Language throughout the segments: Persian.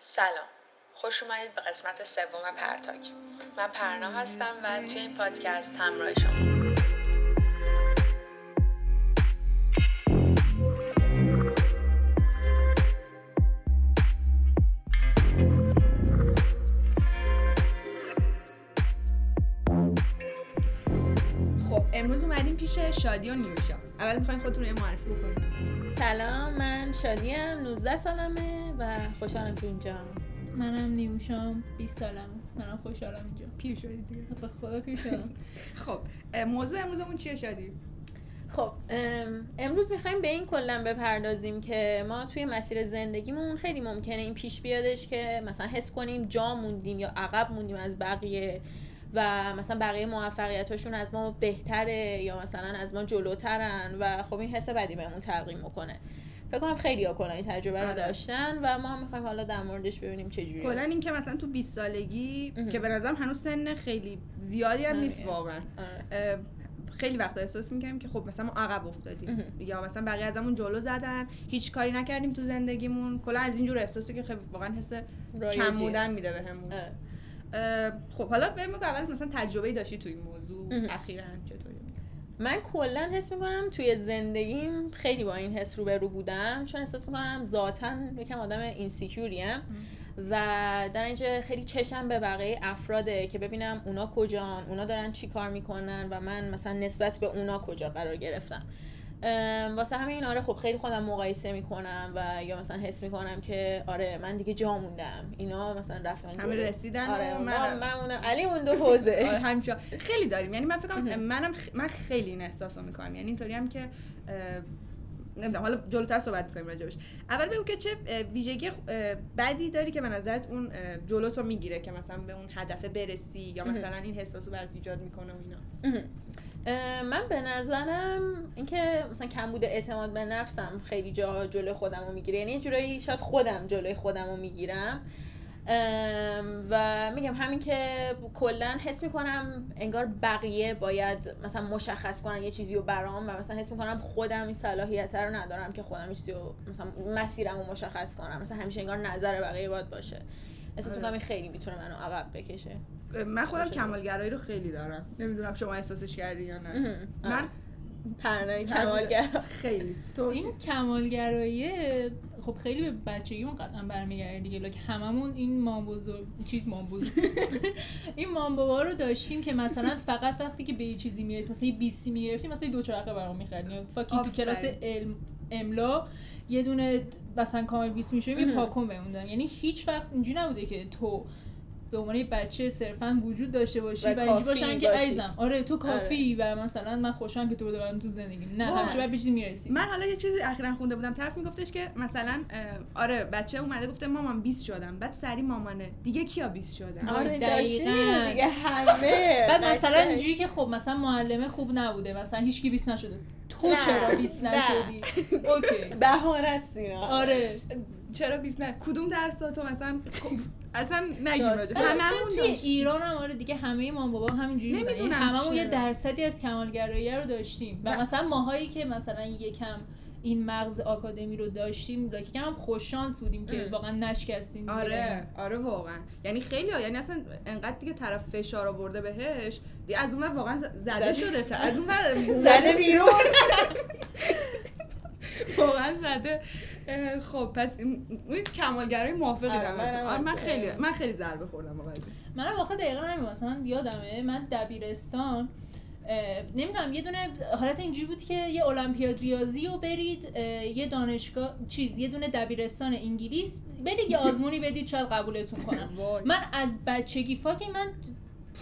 سلام. خوش اومدید به قسمت سوم پرتاک. من پرنا هستم و توی این پادکست همراه شما. شادی و نیوشا اول می‌خواین خودتون رو یه معرفی بکنید سلام من شادیم 19 سالمه و خوشحالم که اینجا. منم نیوشام 20 سالم منم خوشحالم اینجا. پیر شدید دیگه. به خدا پیر شدم. خب موضوع امروزمون چیه شادی؟ خب ام، امروز می‌خوایم به این کلا بپردازیم که ما توی مسیر زندگیمون خیلی ممکنه این پیش بیادش که مثلا حس کنیم جا موندیم یا عقب موندیم از بقیه. و مثلا بقیه موفقیتاشون از ما بهتره یا مثلا از ما جلوترن و خب این حس بدی بهمون تلقیم می‌کنه فکر کنم خیلی ها کلا این تجربه رو آره. داشتن و ما می‌خوایم حالا در موردش ببینیم چجوری کلا این که مثلا تو 20 سالگی مهم. که به نظرم هنوز سن خیلی زیادی هم نیست آره. واقعا آره. خیلی وقتا احساس می‌کنیم که خب مثلا ما عقب افتادیم مهم. یا مثلا بقیه ازمون جلو زدن هیچ کاری نکردیم تو زندگیمون کلا از اینجور احساسی که خیلی واقعا حس کم. بودن میده بهمون آره. خب حالا بریم بگو اول مثلا تجربه داشتی تو این موضوع. اخیرا چطوری؟ من کلا حس می‌کنم توی زندگیم خیلی با این حس روبرو بودم چون احساس می‌کنم ذاتا یکم آدم اینسیکیوریم و در اینجا خیلی چشم به بقیه افراده که ببینم اونا کجان اونا دارن چی کار می‌کنن و من مثلا نسبت به اونا کجا قرار گرفتم. واسه همین آره خب خیلی خودم مقایسه می‌کنم و یا مثلا حس می‌کنم که آره من دیگه جا موندم. اینا مثلا رفتن همه. رسیدن آره من- من من موندم علی اون دو حوزه. آره خیلی داریم. یعنی من فکر کنم منم خ- من خیلی این احساس رو می‌کنم. یعنی اینطوری هم که نمی‌دونم حالا جلوتر صحبت می‌کنیم راجبش. اول بگو که چه ویژگی بدی داری که به نظرت اون جلوت رو می‌گیره که مثلا به اون هدف برسی یا. مثلا این احساس رو برات ایجاد می‌کنه و اینا. من به نظرم اینکه مثلا کمبود اعتماد به نفسم خیلی جا جلوی خودم رو می‌گیره. یعنی جورایی شاید خودم جلوی خودم رو می‌گیرم. و میگم همین که کلا حس می‌کنم انگار بقیه باید مثلا مشخص کنن یه چیزی رو برام و مثلا حس می‌کنم خودم این صلاحیت رو ندارم که خودم چیزی رو مثلا مسیرم رو مشخص کنم. مثلا همیشه انگار نظر بقیه باید باشه. احساس. می‌کنم این خیلی می‌تونه منو عقب بکشه. من خودم. کمالگرایی رو خیلی دارم. نمی‌دونم شما احساسش کردی یا نه. من من پرنای کمالگر خیلی. تو این کمالگرایی خب خیلی به بچگیمون قطعا برمیگرده دیگه. لکه هممون این مام بزرگ چیز مام بزرگ این مام بابا رو داشتیم که مثلا فقط وقتی که به یه چیزی می‌رسیم مثلا یه بیستی می‌گرفتیم مثلا یه دو چرخه برام میخریدیم فاکی تو. کلاس علم املا یه دونه مثلا کامل 20 میشیم یه. پاکن بهمون دادن یعنی هیچ وقت اینجوری نبوده که تو به عنوان یه بچه صرفا وجود داشته باشی و و, اینجوری باشن که باشی. عزیزم. آره تو کافی و مثلا من خوشحالم که تو رو دارم تو زندگیم. نه. همیشه باید به چیزی می‌رسی. من حالا یه چیزی اخیرا خونده بودم. طرف میگفتش که مثلا آره بچه اومده گفته مامان 20 شدم. بعد سری مامانه. دیگه کیا 20 شدن؟ آره، آره دقیقاً. دیگه همه بعد مثلا. اینجوری که خب مثلا معلمه خوب نبوده. مثلا هیچ کی 20 نشده. تو نه، چرا 20 نه. نشدی؟ اوکی. بهانه است اینا. آره. چرا 20 نه؟ کدوم درس تو مثلا اصلا نگیم. راجع- هممون توی داشتیم. ایران هم آره دیگه همه ما بابا همینجوری بودن. یعنی هممون یه. درصدی از کمالگرایی رو داشتیم. و و- مثلا ماهایی که مثلا یکم این مغز آکادمی رو داشتیم یکم هم خوش شانس بودیم که ام. واقعا نشکستیم آره آره واقعا. یعنی خیلی ها. یعنی اصلا انقدر دیگه طرف فشار آورده بهش از اون واقعا زده. شده تا از اون زده بیرون. واقعا زده. خب پس این کمالگرای موافقی آره، آره، من خیلی من خیلی ضربه خوردم با منم واقعا دقیقا همین مثلا یادمه. من دبیرستان نمی‌دونم یه دونه حالت اینجوری بود که یه المپیاد ریاضی رو برید یه دانشگاه چیز یه دونه دبیرستان انگلیس برید یه آزمونی بدید شاید قبولتون کنم. من از بچگی فاکی من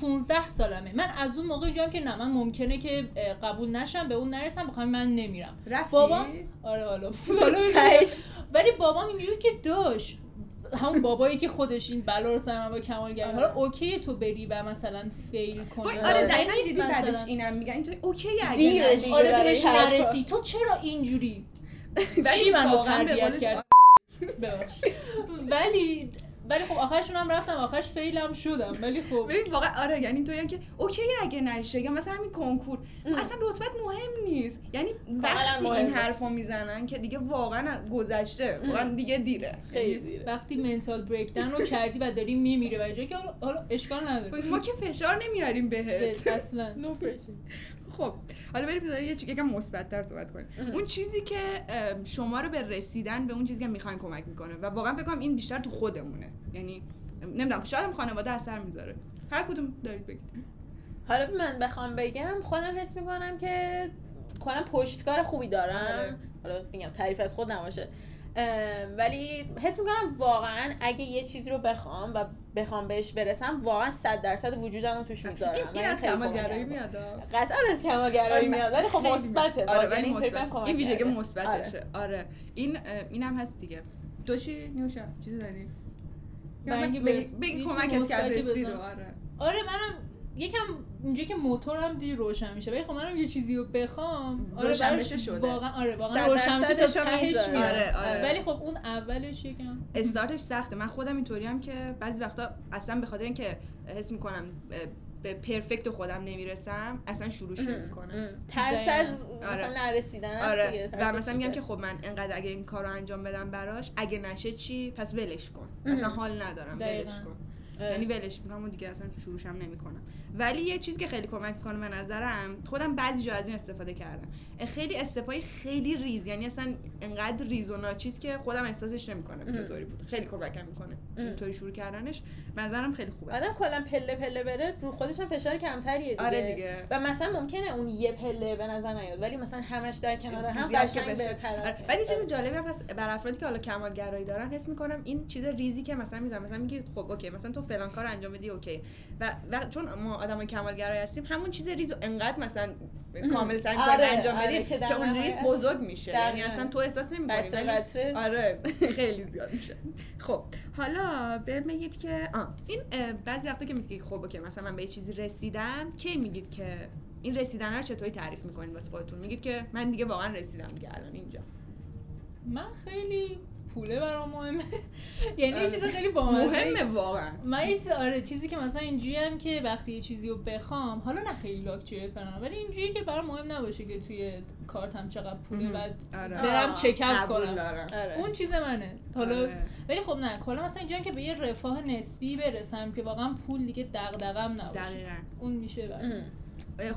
15 سالمه. من از اون موقع اینجام که نه من ممکنه که قبول نشم به اون نرسم بخوام من نمیرم. رفتی؟ بابام آره حالا. ولی بابام اینجوری که داشت. همون بابایی که خودش این بلا رو سر من با کمالگری حالا اوکی تو بری و مثلا فیل کنی. لازم آره دقیقا دیدی بعدش اینم میگن. اینطوری اوکی اگه. آره برای بهش. نرسی. تو چرا اینجوری؟ ولی کی منو تربیت کرد. ولی ولی خب آخرشون هم رفتم آخرش فیلم شدم ولی خب ببین واقعا آره یعنی تو که اوکی اگه نشه یا مثلا همین کنکور. اصلا رتبت مهم نیست. یعنی وقتی این. حرفو می‌زنن که دیگه واقعا گذشته. واقعا دیگه دیره. خیلی دیره. وقتی منتال بریکدن رو کردی و داری میمیره و که حالا- حالا اشکال نداره. ما که فشار نمیاریم بهت. اصلا. خب حالا بریم یه چیزی یکم مثبت‌تر صحبت کنیم. اون چیزی که شما رو به رسیدن به اون چیزی که می‌خواین کمک می‌کنه و واقعا فکر کنم این بیشتر تو خودمونه. یعنی نمی‌دونم شاید هم خانواده اثر می‌ذاره. هر کدوم دارید بگید. حالا من بخوام بگم خودم حس می‌کنم که کنم پشتکار خوبی دارم. آره. حالا میگم تعریف از خود نباشه. ولی حس می‌کنم واقعا اگه یه چیزی رو بخوام و بخوام بهش برسم واقعا صد درصد وجودم رو توش می‌ذارم. این, این از کمالگرایی میاد. قطعا از کمالگرایی آره، میاد ولی خب مثبته. آره یعنی کمک این ویژگی. مثبتشه. آره. این اه، اینم هست دیگه. تو چی نیوشا چیزی داری؟ بگی کمکت کرد. آره. آره منم یکم اینجا که موتورم دیر روشن میشه ولی خب منم یه چیزی رو بخوام آره روشن بشه شده. واقعا آره واقعا روشن بشه تا تهش. میاد آره، آره. ولی خب اون اولش یکم استارتش سخته من خودم اینطوری هم که بعضی وقتا اصلا به خاطر اینکه حس می‌کنم به پرفکت خودم نمی‌رسم اصلا شروعش نمی‌کنم ترس دقیقاً. از مثلا آره. نرسیدن است آره دیگه. ترس و مثلا میگم که. خب من انقدر اگه این کار رو انجام بدم براش اگه نشه چی پس ولش کن اصلا حال ندارم ولش. کن آره. یعنی ولش می‌کنم و دیگه اصلا شروعشم نمی‌کنم ولی یه چیزی که خیلی کمک می‌کنه به نظرم خودم بعضی جا از این استفاده کردم. خیلی step های خیلی ریز یعنی اصلا انقدر ریز و ناچیز که خودم احساسش نمی‌کنم چطوری بود. خیلی کمکم می‌کنه اینطوری شروع کردنش. نظرم خیلی خوبه. آدم کلا پله پله بره رو خودش هم فشار کمتریه دیگه. آره دیگه. و مثلا ممکنه اون یه پله به نظر نیاد ولی مثلا همش در کنار هم قشنگ بشه. طرف. آره. چیز جالبی هم هست بر افرادی که حالا کمالگرایی دارن حس می‌کنم این چیز ریزی که مثلا می‌زنم. مثلا میگی خب okay مثلا تو فلان کار انجام بدی okay. و, و چون ما آدمای کمالگرایی هستیم همون چیز ریز رو انقدر مثلا کامل می‌کنیم آره، انجام آره، بدیم که اون ریز بزرگ میشه. یعنی. اصلا تو احساس نمی‌کنی ولی. آره خیلی زیاد میشه. خب حالا به میگید که آه این بعضی وقتا که میگید خب اوکی مثلا من به یه چیزی رسیدم کی میگید که این رسیدن رو چطوری تعریف می‌کنین واسه خودتون؟ میگید که من دیگه واقعا رسیدم دیگه الان اینجا. من خیلی پوله برام مهمه یعنی یه. چیز خیلی بامزه مهمه واقعا من یه چیز- آره چیزی که مثلا اینجوری هم که وقتی یه چیزی رو بخوام حالا نه خیلی لاکچری فلان ولی اینجوریه که برام مهم نباشه که توی کارتم چقدر پوله. بعد آره. برم چک اوت کنم آره. اون چیز منه حالا آره. ولی خب نه کلا مثلا اینجا که به یه رفاه نسبی برسم که واقعا پول دیگه دغدغم نباشه دقیقاً اون میشه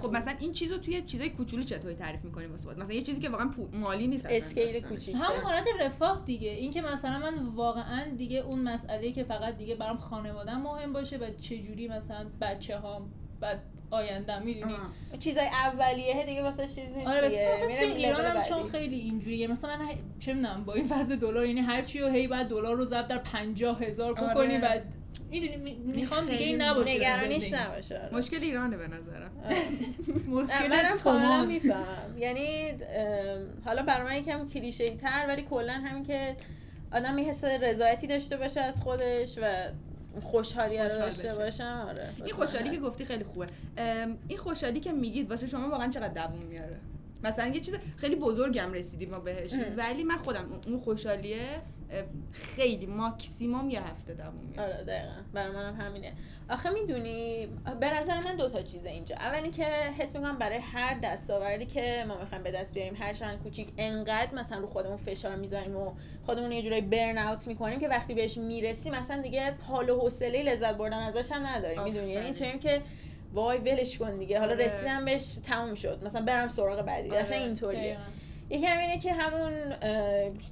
خب مثلا این چیزو توی چیزای کوچولو چطوری تعریف می‌کنیم واسه مثلا یه چیزی که واقعا مالی نیست اسکیل. کوچیک همون حالت رفاه دیگه این که مثلا من واقعا دیگه اون مسئله که فقط دیگه برام خانوادم مهم باشه و چجوری مثلا بچه هام و آیندم می‌دونی. چیزای اولیه دیگه واسه چیز نیست آره. مثلا لول ایران هم. چون خیلی اینجوریه مثلا من چه می‌دونم با این وضع دلار یعنی هر چی رو هی بعد دلار رو ضرب در پنجاه هزار بکنی آره. و می‌دونی می‌خوام دیگه این نباشه نگرانیش. نباشه آره. مشکل ایرانه به نظرم. مشکل منم کاملا می‌فهمم یعنی حالا برای من یکم کلیشه تر ولی کلا همین که آدم یه حس رضایتی داشته باشه از خودش و خوشحالی رو داشته. باشم آره این خوشحالی که. گفتی خیلی خوبه این خوشحالی که میگید واسه شما واقعا چقدر دووم میاره مثلا یه چیز خیلی بزرگم رسیدیم ما بهش ام. ولی من خودم اون خوشحالیه خیلی ماکسیموم یه هفته دووم میاره آره دقیقا. برای منم همینه. آخه می‌دونی به نظر من دو تا چیزه اینجا. اول اینکه حس می‌کنم برای هر دستاوردی که ما می‌خوایم به دست بیاریم هر چند کوچیک انقدر مثلا رو خودمون فشار می‌ذاریم و خودمون یه جورایی برن اوت می‌کنیم که وقتی بهش می‌رسیم مثلا دیگه حال و حوصله لذت بردن ازش هم نداریم. می‌دونی؟ یعنی. اینطوریم که وای ولش کن دیگه. حالا آره. رسیدم بهش تموم شد. مثلا برم سراغ بعدی. آره. قشنگ اینطوریه. یکی همینه که همون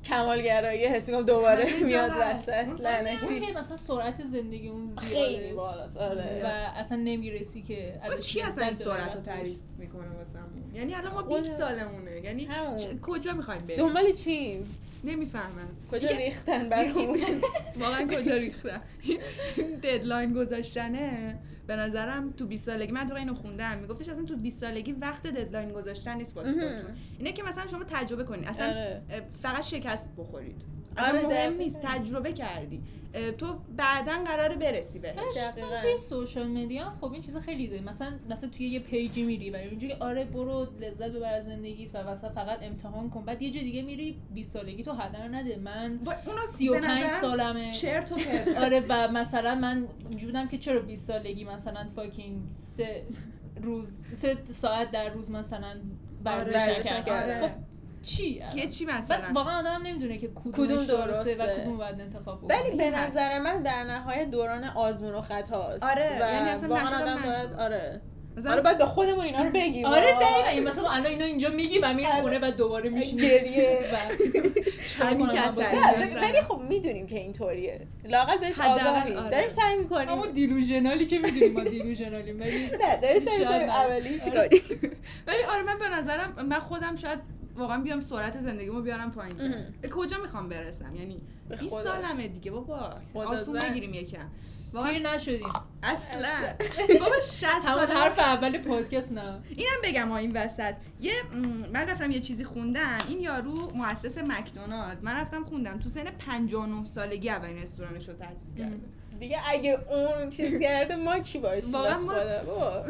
کمالگرایی حس می‌کنم دوباره میاد. وسط. لعنتی. که مثلا سرعت زندگی اون خیلی زیاده بالاست. آره. و اصلا نمی‌رسی که خب ازش کی اصلا این سرعت رو. تعریف می‌کنه واسمون؟ یعنی الان ما خود- 20 سالمونه. یعنی کجا می‌خوایم بریم؟ دنبال چی؟ نمی‌فهمم. کجا ریختن برامون؟ واقعا کجا ریختم این deadline گذاشتنه. به نظرم تو 20 سالگی من تو اینو خوندم. میگفتش اصلا تو 20 سالگی وقت deadline گذاشتن نیست واسه. خودتون. اینه که مثلا شما تجربه کنید. اصلا آره. فقط شکست بخورید. اصلا آره، مهم. نیست. تجربه کردی. تو بعدا قراره برسی می‌کنم دقیقاً. توی social media. خب این چیزا خیلی زیاده مثلا مثلا توی یه پیجی میری و اونجوری که آره برو لذت ببر از زندگیت و مثلا فقط امتحان کن. بعد یه جا دیگه میری 20 سالگی تو هدر نده. من با- اونو 35 به نظرم سالمه. چرت و پرت. آره و مثلا من جودم که چرا 20 سالگی مثلا فاکینگ سه روز سه ساعت در روز مثلا ورزش ورزش نکردم نکردم. خب چی که چی مثلا واقعا آدم نمی‌دونه که کدوم کدوم درسته و درسته. کدوم باید انتخاب بکنه ولی به. نظر من در نهایت دوران آزمون و خطاست آره، و یعنی اصلا آدم باید. آره مثلا حالا باید به خودمون اینا رو بگیم. آره. دقیقا. این مثلا الان اینو اینجا میگی و میری خونه و دوباره میشینی گریه. و نزنم. ولی خب می‌دونیم که اینطوریه. لاقل بهش آگاهیم آره. داریم سعی می‌کنیم. همون دیلوژنالی که می‌دونیم ما دیلوژنالیم ولی نه داریم سعی می‌کنیم آره. کنیم. ولی آره من به نظرم من خودم شاید واقعا بیام سرعت زندگیمو بیارم پایین. به کجا می‌خوام برسم؟ یعنی به 20 خدا. سالمه دیگه بابا. آسون. بگیریم یکم. واقعا پیر نشدیم. اصلا. بابا 60 همون سال حرف اول پادکست نه. اینم بگم ها این وسط. یه من رفتم یه چیزی خوندم. این یارو مؤسس مکدونالد. من رفتم خوندم. تو سن 59 سالگی اولین رستورانش رو تأسیس کرده. دیگه اگه اون چیز کرده ما کی باشیم؟ واقعا ما- بابا.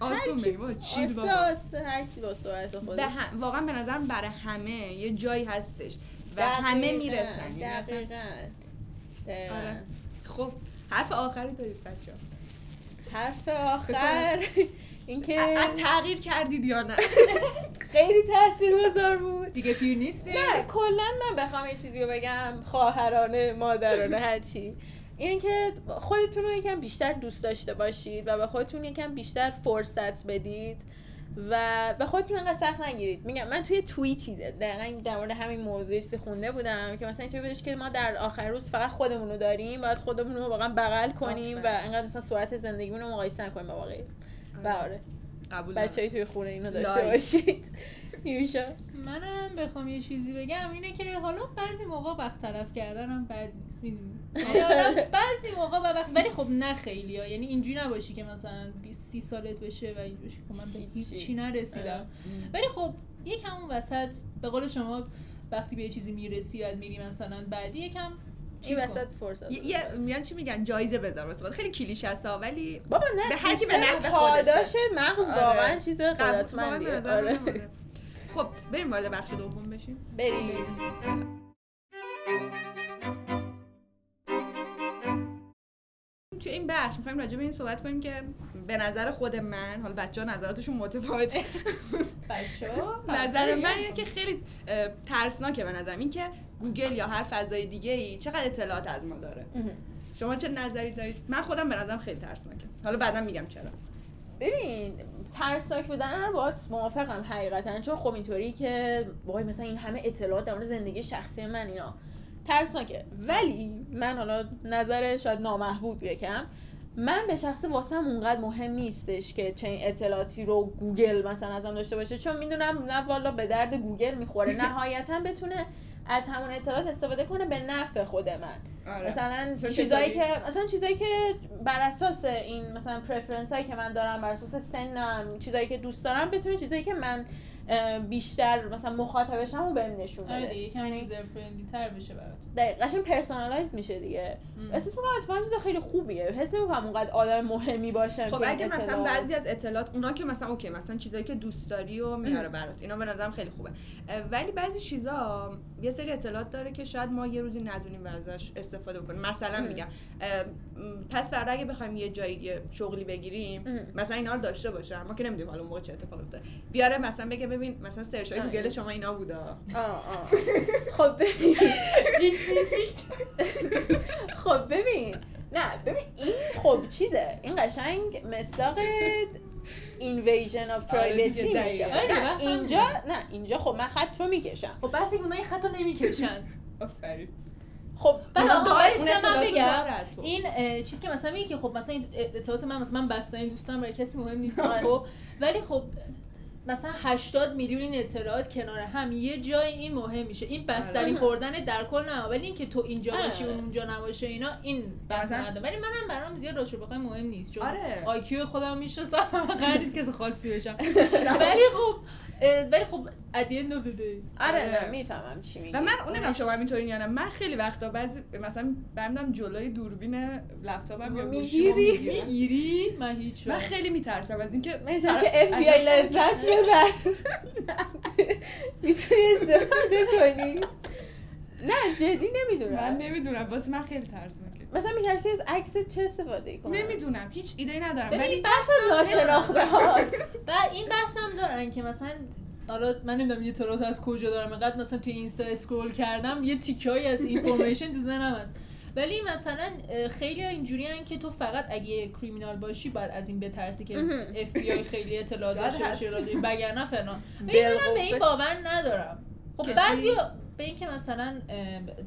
آسون بگیم بابا آسته بابا؟ هر کی با سرعت خودش. هم- واقعا به نظرم برای همه یه جایی هستش و دقیقاً، همه می‌رسن. یعنی اصلا- دقیقاً. آره. خب حرف آخری دارید بچه حرف آخر اینکه تغییر کردید یا نه؟ خیلی تاثیرگذار بود. دیگه پیر نیستیم. نه کلا من بخوام یه چیزی رو بگم خواهرانه مادرانه هرچی. اینه که خودتون رو یکم بیشتر دوست داشته باشید و به خودتون یکم بیشتر فرصت بدید و به خودتون انقدر سخت نگیرید. میگم من توی توییتی دقیقا در مورد همین موضوع خونده بودم که مثلا اینطوری بودش که ما در آخر روز فقط خودمون رو داریم باید خودمون رو واقعا بغل کنیم و. انقدر مثلا سرعت زندگیمون رو مقایسه نکنیم با بقیه. و آره قبول بچه‌ای توی خونه اینو داشته لایک. باشید. یوشا. منم بخوام یه چیزی بگم. اینه که حالا بعضی موقع وقت تلف کردنم بد نیست. می‌دونی؟ بعضی موقع با وقت ولی خب نه خیلی ها یعنی اینجوری نباشی که مثلا 20 30 سالت بشه و اینجوری باشی. خب من به هیچی. نرسیدم. ولی خب یکم اون وسط به قول شما وقتی به یه چیزی می‌رسی بعد میری مثلا بعدی یکم این. وسط فرصت میگن چی میگن؟ جایزه بذار واسه. خیلی کلیشه است ولی بابا نه به هر کی به نحو خودشه. پاداش مغز آره. واقعا چیز قدرتمندیه. آره. آره. خب بریم وارد بخش دوم بشیم. بریم توی این بخش می‌خوایم راجع به این صحبت کنیم که به نظر خود من حالا بچه ها نظراتشون متفاوته بچه‌ها؟ نظر من اینه که خیلی ترسناکه به نظرم. این که گوگل یا هر فضای دیگه ای چقدر اطلاعات از ما داره. شما چه نظری دارید؟ من خودم به نظرم خیلی ترسناکه. حالا بعدا میگم چرا. ببین ترسناک بودن رو باهات موافقم حقیقتا. چون خب اینطوری که وای مثلا این همه اطلاعات در زندگی شخصی من اینا. ترسناکه ولی من حالا نظر شاید نامحبوب یکم من به شخص واسم اونقدر مهم نیستش که چنین اطلاعاتی رو گوگل مثلا ازم داشته باشه چون می‌دونم نه والا به درد گوگل می‌خوره نهایتا بتونه از همون اطلاعات استفاده کنه به نفع خود من آره. مثلا چیزایی؟ که مثلا چیزایی که بر اساس این مثلا preference هایی که من دارم بر اساس سنم چیزایی که دوست دارم بتونه چیزایی که من بیشتر مثلا مخاطبشم رو بهم نشون آره بده. دیگه یکم user friendly تر بشه برات. دقیق قشنگ personalize میشه دیگه. احساس می‌کنم اتفاقا چیز خیلی خوبیه. حس نمی‌کنم اونقدر آدم مهمی باشم خب اگه مثلا اطلاعات- بعضی از اطلاعات اونا که مثلا okay مثلا چیزایی که دوست داری و میاره برات اینا به نظرم خیلی خوبه. ولی بعضی چیزا یه سری اطلاعات داره که شاید ما یه روزی ندونیم و ازش استفاده بکنیم مثلا ام. میگم پس فردا اگه بخوایم یه جایی شغلی بگیریم ام. مثلا اینا رو داشته باشم. ما که نمی‌دونیم حالا اون موقع چه اتفاقی افتاده. بیاره مثلا بگه ببین مثلا search های گوگل. شما اینا آه آه. خب ببین. خب ببین. نه ببین این خب چیزه؟ این قشنگ مصداق invasion of privacy میشه. آره، نه اینجا نه اینجا خب من خط رو می‌کشم. خب بس اونایی خطا نمی‌کشن. آفرین. خب بعد چیزی من بگم. این اه، چیز که مثلا میگه که خب مثلا اطلاعات من مثلا من بستنی دوستم برای کسی مهم نیست آره. خب. ولی خب مثلا 80 میلیون این اطلاعات کنار هم یه جای این مهم میشه این بستنی آره. خوردن در کل نه ولی اینکه تو اینجا آره. باشی اون اونجا نباشه اینا این نداره ولی منم برام زیاد راستش بخوای مهم نیست چون آره. IQ خودم می‌شناسم و قرار نیست کسی خاصی بشم ولی خب ولی خب at the end of the day آره. نه می‌فهمم چی میگی و من اون نمی‌دونم شما همینطوری یا نه من خیلی وقتا بعضی مثلا برمیدم جلوی دوربین لپتاپم یا می‌گیری؟ می‌گیری من هیچ من وقت. خیلی میترسم از اینکه مثل طرف- که اف بی آی از- لذت ببر می‌تونی استفاده کنی نه جدی من نمی‌دونم. نمی‌دونم واسه من خیلی ترسناکه. مثلا میترسی از عکس چه استفاده کنم؟ نمی‌دونم. هیچ ایده ندارم. ببین، ولی بحث ناشناخته هاست و این بحث هم دارن که مثلا حالا من نمی‌دونم یه اطلاعات از کجا دارم. اینقدر مثلا توی اینستا scroll کردم یه تیکه‌ای از information تو ذهنم هست. ولی مثلا خیلی ها اینجوری که تو فقط اگه criminal باشی باید از این بترسی که. اف بی آی خیلی اطلاع داشته. باشه راجع وگرنه فلان. ولی منم به این باور ندارم. خب؟ بعضی به این که مثلا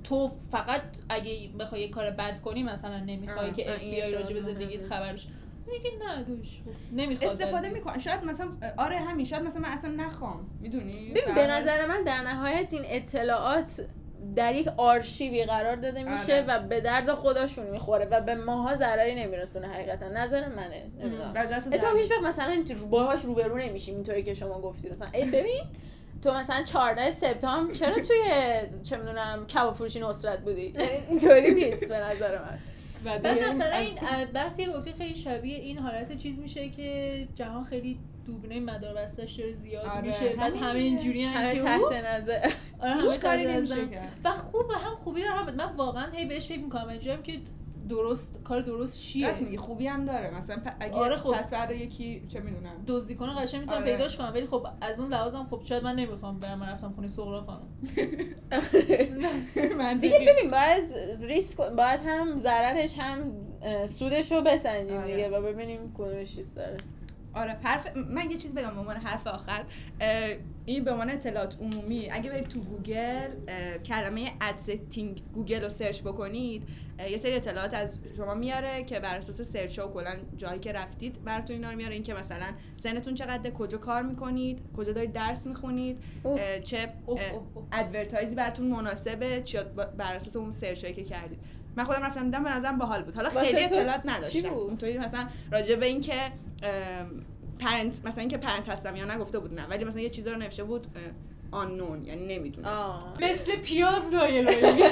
تو فقط اگه بخوای یه کار بد کنی مثلا نمی‌خوای آه، که اف بی آی راجع به زندگیت. خبرش میگه نه دوش نمی‌خواد استفاده این. می‌کنن شاید مثلا آره همین شاید مثلا من اصلا نخوام. می‌دونی؟ ببین به نظر من در نهایت این اطلاعات در یک آرشیوی قرار داده میشه آره. و به درد خودشون می‌خوره و به ماها ضرری نمیرسونه حقیقتا. نظر منه. نمی‌دونم. اسم هیچ وقت مثلا باهاش روبرو نمیشیم اینطوری که شما گفتی. مثلا ای ببین تو مثلا 14 سپتامبر چرا توی چه می‌دونم کباب فروشی نصرت بودی؟ یعنی اینطوری نیست به نظر من. بعد مثلا این بحث یه گفتی خیلی شبیه این حالت چیز میشه که جهان خیلی دوربینای مداربستش داره زیاد آره، میشه. بعد همین همه. اینجوری همه که تحت نظر. آره همه کاری تحت نمیشه. و خوب هم خوبی داره هم من واقعا هی بهش فکر می‌کنم. اینجوریم که درست کار درست چیه راست میگی خوبی هم داره مثلا پ- اگه آره خب. پس فردا یکی چه می‌دونم دزدی کنه قشنگ می‌تونم آره. پیداش کنم ولی خب از اون لحاظم خب شاید من نمی‌خوام برم من رفتم خونه صغرا خانم من دیگه ببین باید ریسک باید هم ضررش هم سودش رو بسنجیم آره. دیگه و ببینیم کدومش چیز داره آره حرف من یه چیز بگم به عنوان حرف آخر این به عنوان اطلاعات عمومی اگه برید تو گوگل کلمه ad setting گوگل رو search بکنید یه سری اطلاعات از شما میاره که بر اساس search ها و کلا جایی که رفتید براتون اینا رو میاره این که مثلا سنتون چقدره کجا کار می‌کنید کجا دارید درس می‌خونید اوه. چه. advertise ی براتون مناسبه چیا بر اساس اون search هایی که کردید من خودم رفتم دیدم به نظرم باحال بود حالا خیلی اطلاعات نداشتم؟ اونطوری مثلا راجع به اینکه parent مثلا اینکه parent هستم یا نگفته بود نه ولی مثلا یه چیزا رو نوشته بود آنون یعنی نمی‌دونست. مثل پیاز لایه لایه.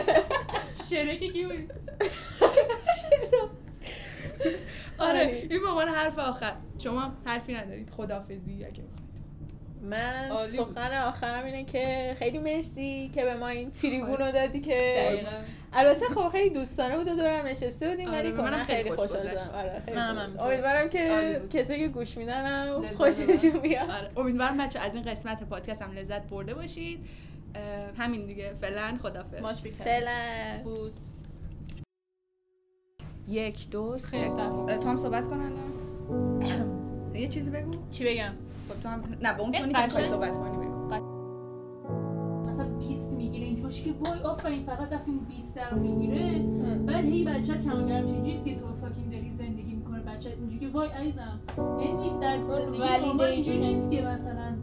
شرکی کی بود؟ آره این به عنوان حرف آخر. شما حرفی ندارید. خدافظی یا که من. سخن آخرم اینه که خیلی مرسی که به ما این تریبون رو دادی که دقیقاً. البته خب خیلی دوستانه بود و دورم نشسته بودیم آره، ولی کلا منم خیلی خیلی خوش خوشحال. شدم. آره خیلی. امیدوارم که. کسی که گوش میدن هم لذت خوششون بیاد. آره. امیدوارم بچه از این قسمت پادکست هم لذت برده باشید. همین دیگه. فعلا خدافظ بیکن. فعلا. بوز یک دو سه. هم صحبت کن الان. یه چیزی بگو چی بگم خب تو هم نه به اون تونی که می‌خوای صحبت کنی بگو مثلا 20 می‌گیره اینجوری باشه که وای آفرین فقط وقتی اون 20 رو می‌گیره بعد هی بچت کمانگر میشه اینجوریه که تو فاکینگ داری زندگی می‌کنه بچت اینجوری که وای عزیزم یعنی در زندگی واقعا اینجوری validation. نیست که مثلا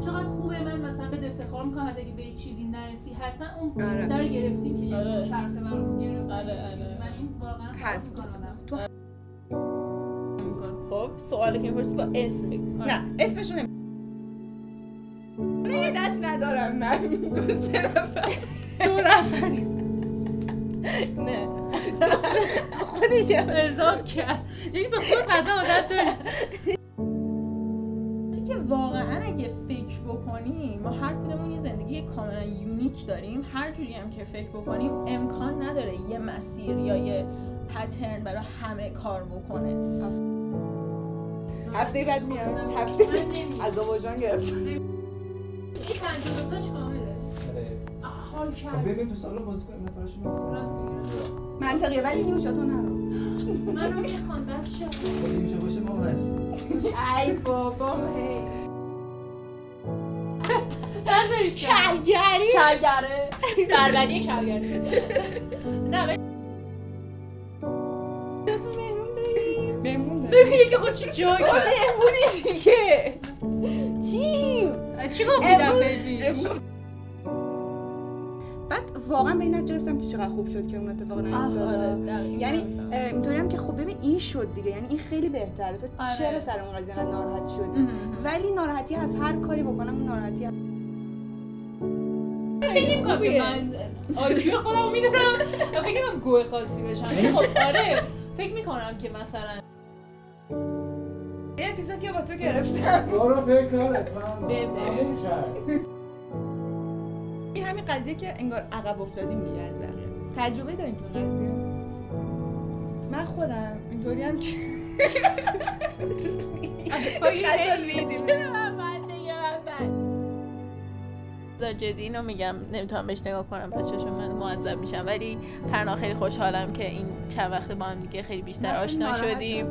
چقدر خوبه من مثلا به افتخار می‌کنم حتی اگه به یه چیزی نرسی حتما اون 20 رو گرفتیم که یه آره. چرخه برامون گرفت آره، چیزی. آره. و این واقعا هست. حس سوالی که می‌پرسی با اسم بگو. نه اسمشو نمی عادت ندارم من. سه نفر. دو نفری. نه. خودش هم. حساب کرد. یعنی به خود قدم عادت داری که واقعا اگه فکر بکنیم ما هر کدومون یه زندگی کاملا یونیک داریم. هر جوری هم که فکر بکنیم امکان نداره یه مسیر یا یه پترن برای همه کار بکنه. هفته بعد میام هفته. از آواجان گرفتم این پنجاه دوتاش کامله حال خب کرد. بریم تو سالن بازی کنیم نفرشون. راست منطقیه ولی نیوشاتو نرو منو می‌خوان بس شد. خب میشه باشه ما هست ای بابا هی. نظرش کلگری. کلگره. دربدی کلگره یکی خود چی جا کرد مهمونی دیگه چی؟ چی گفتی امروز- دفعه پیش بعد واقعا به این نتیجه رسیدم که چقدر خوب شد که اون اتفاق نیفتاد یعنی اینطوری هم که خب ببین این شد دیگه یعنی این خیلی بهتره تو آره. چرا سر اون قضیه ناراحت شدی ولی ناراحتی از هر کاری بکنم اون ناراحتی هم فکر نمی‌کنم که من آیکیو خودم رو می‌دونم فکر نمی‌کنم گوه خاصی بشم خب آره فکر می‌کنم که مثلا اپیزود که با تو گرفتم. برو فکر کارت من کرد این همین قضیه که انگار عقب افتادیم دیگه از بقیه. تجربه داریم تو قضیه. من خودم اینطوری هم که جدی اینو میگم. نمی‌تونم بهش نگاه کنم. پس چشم من معذب میشم. ولی پرنا خیلی خوشحالم که این چند وقت با هم دیگه خیلی بیشتر آشنا. شدیم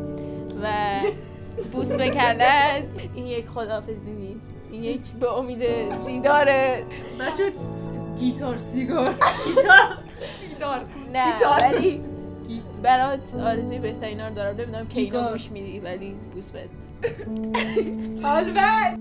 و بوس بکندت این یک خدافزی نیست. این یک به امید دیدار. بچه گیتار سیگار. دار نه دیدار. ولی برات آرزوی بهترین رو دارم. نمی‌دونم که اینو. گوش میدی ولی بوس بده حال بد.